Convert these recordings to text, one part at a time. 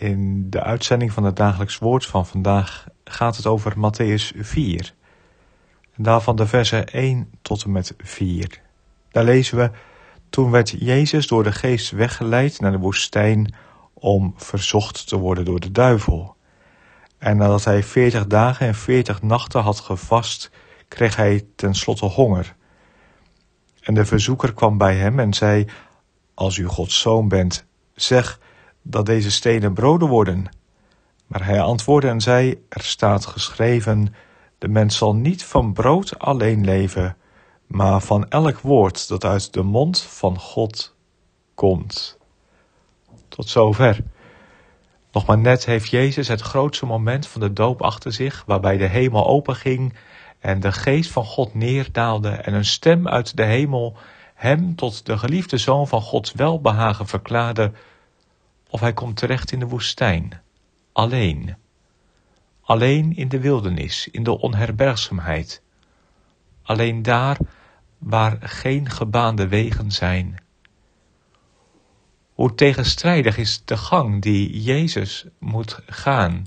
in de uitzending van het dagelijks woord van vandaag gaat het over Matthäus 4. En daarvan de versen 1 tot en met 4. Daar lezen we: Toen werd Jezus door de geest weggeleid naar de woestijn om verzocht te worden door de duivel. En nadat hij veertig dagen en veertig nachten had gevast, kreeg hij tenslotte honger. En de verzoeker kwam bij hem en zei: Als u Gods zoon bent, zeg dat deze stenen broden worden. Maar hij antwoordde en zei: Er staat geschreven: De mens zal niet van brood alleen leven, maar van elk woord dat uit de mond van God komt. Tot zover. Nog maar net heeft Jezus het grootste moment van de doop achter zich, waarbij de hemel openging en de geest van God neerdaalde en een stem uit de hemel hem tot de geliefde zoon van Gods welbehagen verklaarde, of hij komt terecht in de woestijn, alleen. Alleen in de wildernis, in de onherbergzaamheid. Alleen daar waar geen gebaande wegen zijn. Hoe tegenstrijdig is de gang die Jezus moet gaan.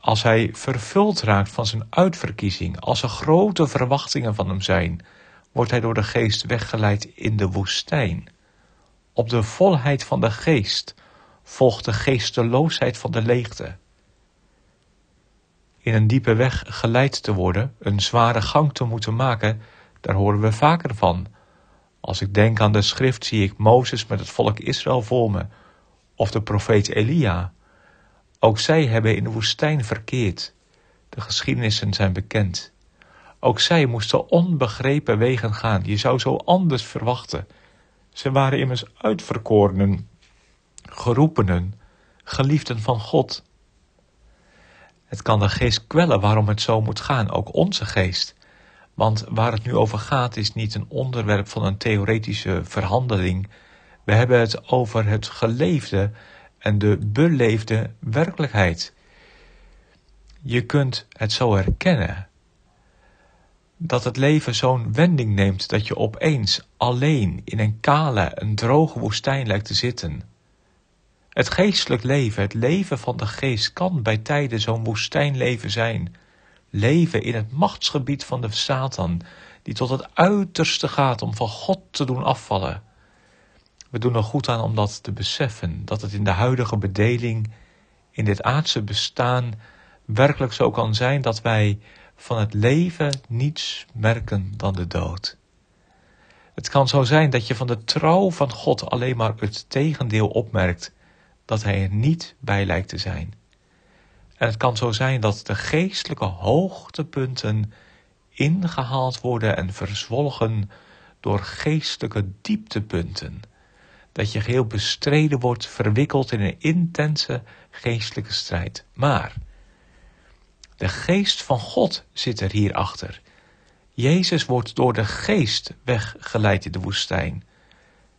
Als hij vervuld raakt van zijn uitverkiezing, als er grote verwachtingen van hem zijn, wordt hij door de geest weggeleid in de woestijn. Op de volheid van de geest volgt de geesteloosheid van de leegte. In een diepe weg geleid te worden, een zware gang te moeten maken, daar horen we vaker van. Als ik denk aan de schrift zie ik Mozes met het volk Israël voor me, of de profeet Elia. Ook zij hebben in de woestijn verkeerd. De geschiedenissen zijn bekend. Ook zij moesten onbegrepen wegen gaan. Je zou zo anders verwachten. Ze waren immers uitverkorenen, geroepenen, geliefden van God. Het kan de geest kwellen waarom het zo moet gaan, ook onze geest. Want waar het nu over gaat is niet een onderwerp van een theoretische verhandeling. We hebben het over het geleefde en de beleefde werkelijkheid. Je kunt het zo herkennen dat het leven zo'n wending neemt dat je opeens alleen in een kale, een droge woestijn lijkt te zitten. Het geestelijk leven, het leven van de geest, kan bij tijden zo'n woestijnleven zijn. Leven in het machtsgebied van de Satan, die tot het uiterste gaat om van God te doen afvallen. We doen er goed aan om dat te beseffen, dat het in de huidige bedeling, in dit aardse bestaan, werkelijk zo kan zijn dat wij van het leven niets merken dan de dood. Het kan zo zijn dat je van de trouw van God alleen maar het tegendeel opmerkt, dat Hij er niet bij lijkt te zijn. En het kan zo zijn dat de geestelijke hoogtepunten ingehaald worden en verzwolgen door geestelijke dieptepunten. Dat je geheel bestreden wordt, verwikkeld in een intense geestelijke strijd. Maar de geest van God zit er hierachter. Jezus wordt door de geest weggeleid in de woestijn.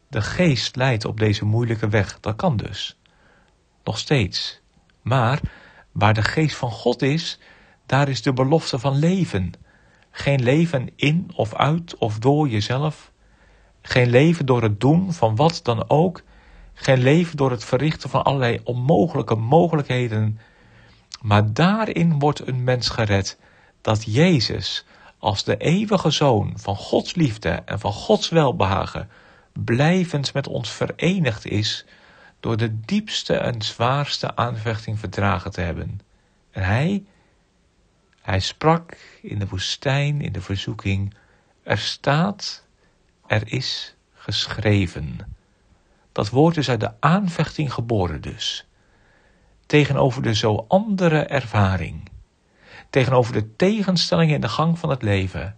De geest leidt op deze moeilijke weg, dat kan dus. Nog steeds. Maar waar de geest van God is, daar is de belofte van leven. Geen leven in of uit of door jezelf. Geen leven door het doen van wat dan ook. Geen leven door het verrichten van allerlei onmogelijke mogelijkheden maar daarin wordt een mens gered dat Jezus als de eeuwige zoon van Gods liefde en van Gods welbehagen blijvend met ons verenigd is door de diepste en zwaarste aanvechting verdragen te hebben. En hij, hij sprak in de woestijn, in de verzoeking, er staat, er is geschreven. Dat woord is uit de aanvechting geboren dus tegenover de zo andere ervaring, tegenover de tegenstellingen in de gang van het leven,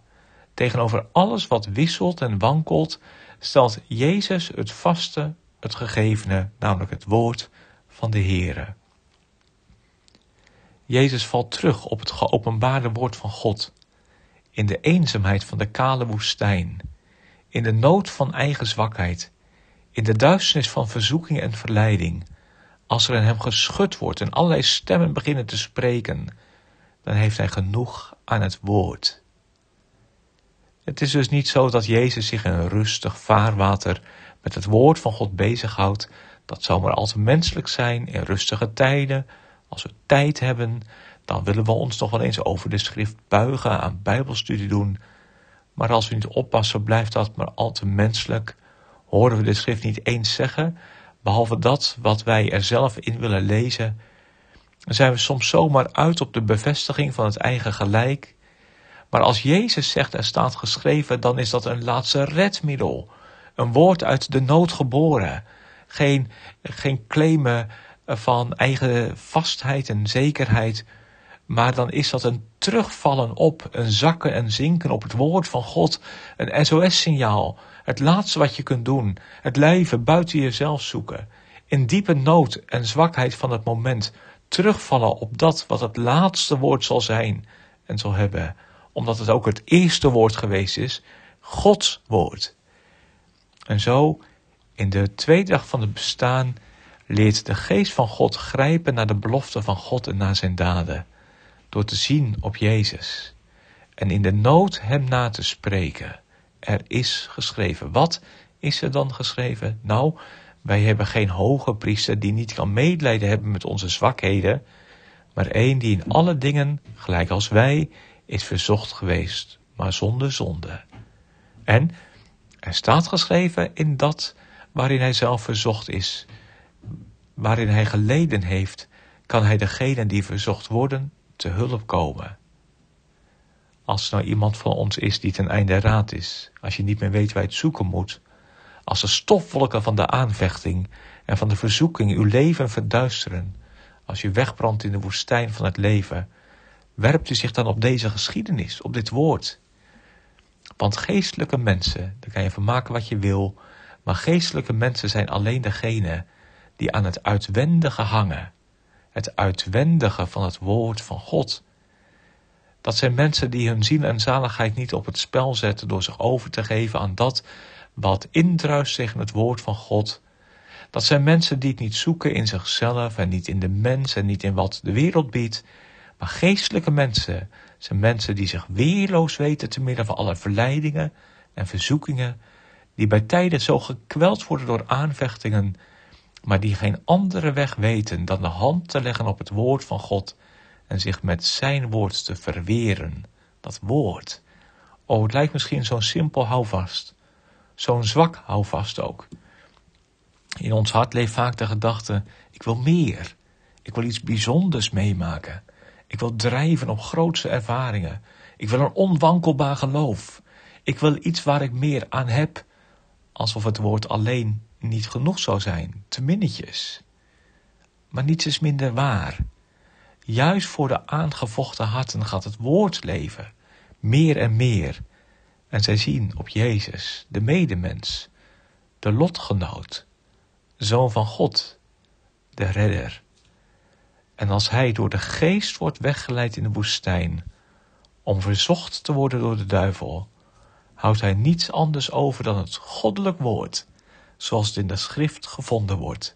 tegenover alles wat wisselt en wankelt, stelt Jezus het vaste, het gegevene, namelijk het woord van de Heere. Jezus valt terug op het geopenbaarde woord van God. In de eenzaamheid van de kale woestijn. In de nood van eigen zwakheid. In de duisternis van verzoeking en verleiding. Als er in hem geschud wordt en allerlei stemmen beginnen te spreken, dan heeft hij genoeg aan het woord. Het is dus niet zo dat Jezus zich in rustig vaarwater met het woord van God bezighoudt. Dat zou maar al te menselijk zijn in rustige tijden. Als we tijd hebben, dan willen we ons nog wel eens over de schrift buigen, aan bijbelstudie doen. Maar als we niet oppassen, blijft dat maar al te menselijk. Horen we de schrift niet eens zeggen, behalve dat wat wij er zelf in willen lezen, zijn we soms zomaar uit op de bevestiging van het eigen gelijk. Maar als Jezus zegt er staat geschreven, dan is dat een laatste redmiddel. Een woord uit de nood geboren. Geen, geen claimen van eigen vastheid en zekerheid. Maar dan is dat een terugvallen op, een zakken en zinken op het woord van God. Een SOS-signaal. Het laatste wat je kunt doen. Het leven buiten jezelf zoeken. In diepe nood en zwakheid van het moment. Terugvallen op dat wat het laatste woord zal zijn en zal hebben. Omdat het ook het eerste woord geweest is. Gods woord. En zo, in de tweede dag van het bestaan, leert de geest van God grijpen naar de belofte van God en naar zijn daden. Door te zien op Jezus. En in de nood hem na te spreken. Er is geschreven. Wat is er dan geschreven? Nou, wij hebben geen hoge priester die niet kan medelijden hebben met onze zwakheden, maar één die in alle dingen, gelijk als wij, is verzocht geweest, maar zonder zonde. En er staat geschreven in dat waarin hij zelf verzocht is, waarin hij geleden heeft, kan hij degenen die verzocht worden te hulp komen. Als er nou iemand van ons is die ten einde raad is, als je niet meer weet waar je het zoeken moet, als de stofwolken van de aanvechting en van de verzoeking uw leven verduisteren, als je wegbrandt in de woestijn van het leven, werpt u zich dan op deze geschiedenis, op dit woord. Want geestelijke mensen, daar kan je van maken wat je wil, maar geestelijke mensen zijn alleen degene die aan het uitwendige hangen, het uitwendige van het woord van God. Dat zijn mensen die hun ziel en zaligheid niet op het spel zetten door zich over te geven aan dat wat indruist tegen het woord van God. Dat zijn mensen die het niet zoeken in zichzelf en niet in de mens en niet in wat de wereld biedt, maar geestelijke mensen zijn mensen die zich weerloos weten te midden van alle verleidingen en verzoekingen, die bij tijden zo gekweld worden door aanvechtingen, maar die geen andere weg weten dan de hand te leggen op het woord van God en zich met zijn woord te verweren. Dat woord. Oh, het lijkt misschien zo'n simpel houvast. Zo'n zwak houvast ook. In ons hart leeft vaak de gedachte: ik wil meer. Ik wil iets bijzonders meemaken. Ik wil drijven op grootse ervaringen. Ik wil een onwankelbaar geloof. Ik wil iets waar ik meer aan heb. Alsof het woord alleen niet genoeg zou zijn, te minnetjes. Maar niets is minder waar. Juist voor de aangevochten harten gaat het woord leven, meer en meer. En zij zien op Jezus, de medemens, de lotgenoot, zoon van God, de redder. En als hij door de geest wordt weggeleid in de woestijn, om verzocht te worden door de duivel, houdt hij niets anders over dan het goddelijk woord, zoals het in de schrift gevonden wordt.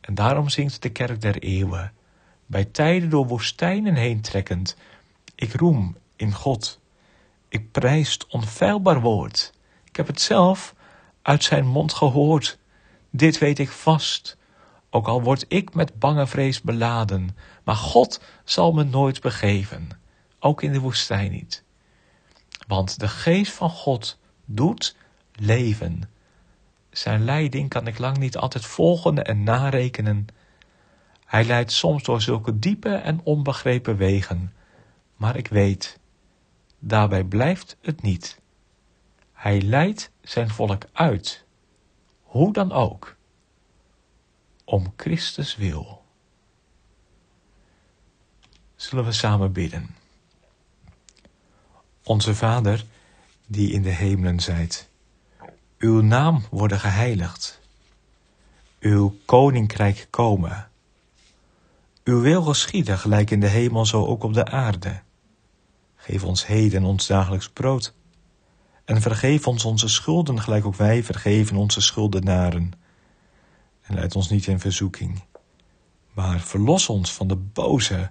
En daarom zingt de kerk der eeuwen, bij tijden door woestijnen heen trekkend, ik roem in God ik prijs het onfeilbaar woord. Ik heb het zelf uit zijn mond gehoord. Dit weet ik vast. Ook al word ik met bange vrees beladen, maar God zal me nooit begeven, ook in de woestijn niet. Want de geest van God doet leven. Zijn leiding kan ik lang niet altijd volgen en narekenen. Hij leidt soms door zulke diepe en onbegrepen wegen, maar ik weet, Daarbij blijft het niet. Hij leidt zijn volk uit, hoe dan ook, om Christus wil. Zullen we samen bidden? Onze Vader, die in de hemelen zijt, uw naam worden geheiligd, uw koninkrijk komen, Uw wil geschieden, gelijk in de hemel, zo ook op de aarde. Geef ons heden ons dagelijks brood. En vergeef ons onze schulden, gelijk ook wij vergeven onze schuldenaren. En leid ons niet in verzoeking, maar verlos ons van de boze.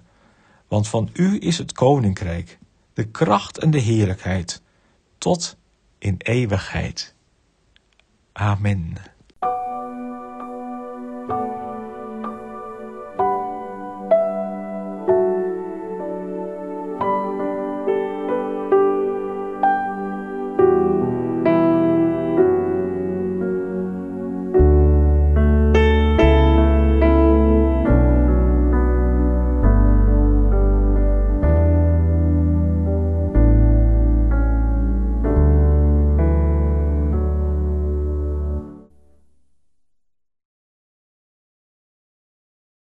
Want van u is het koninkrijk, de kracht en de heerlijkheid, tot in eeuwigheid. Amen.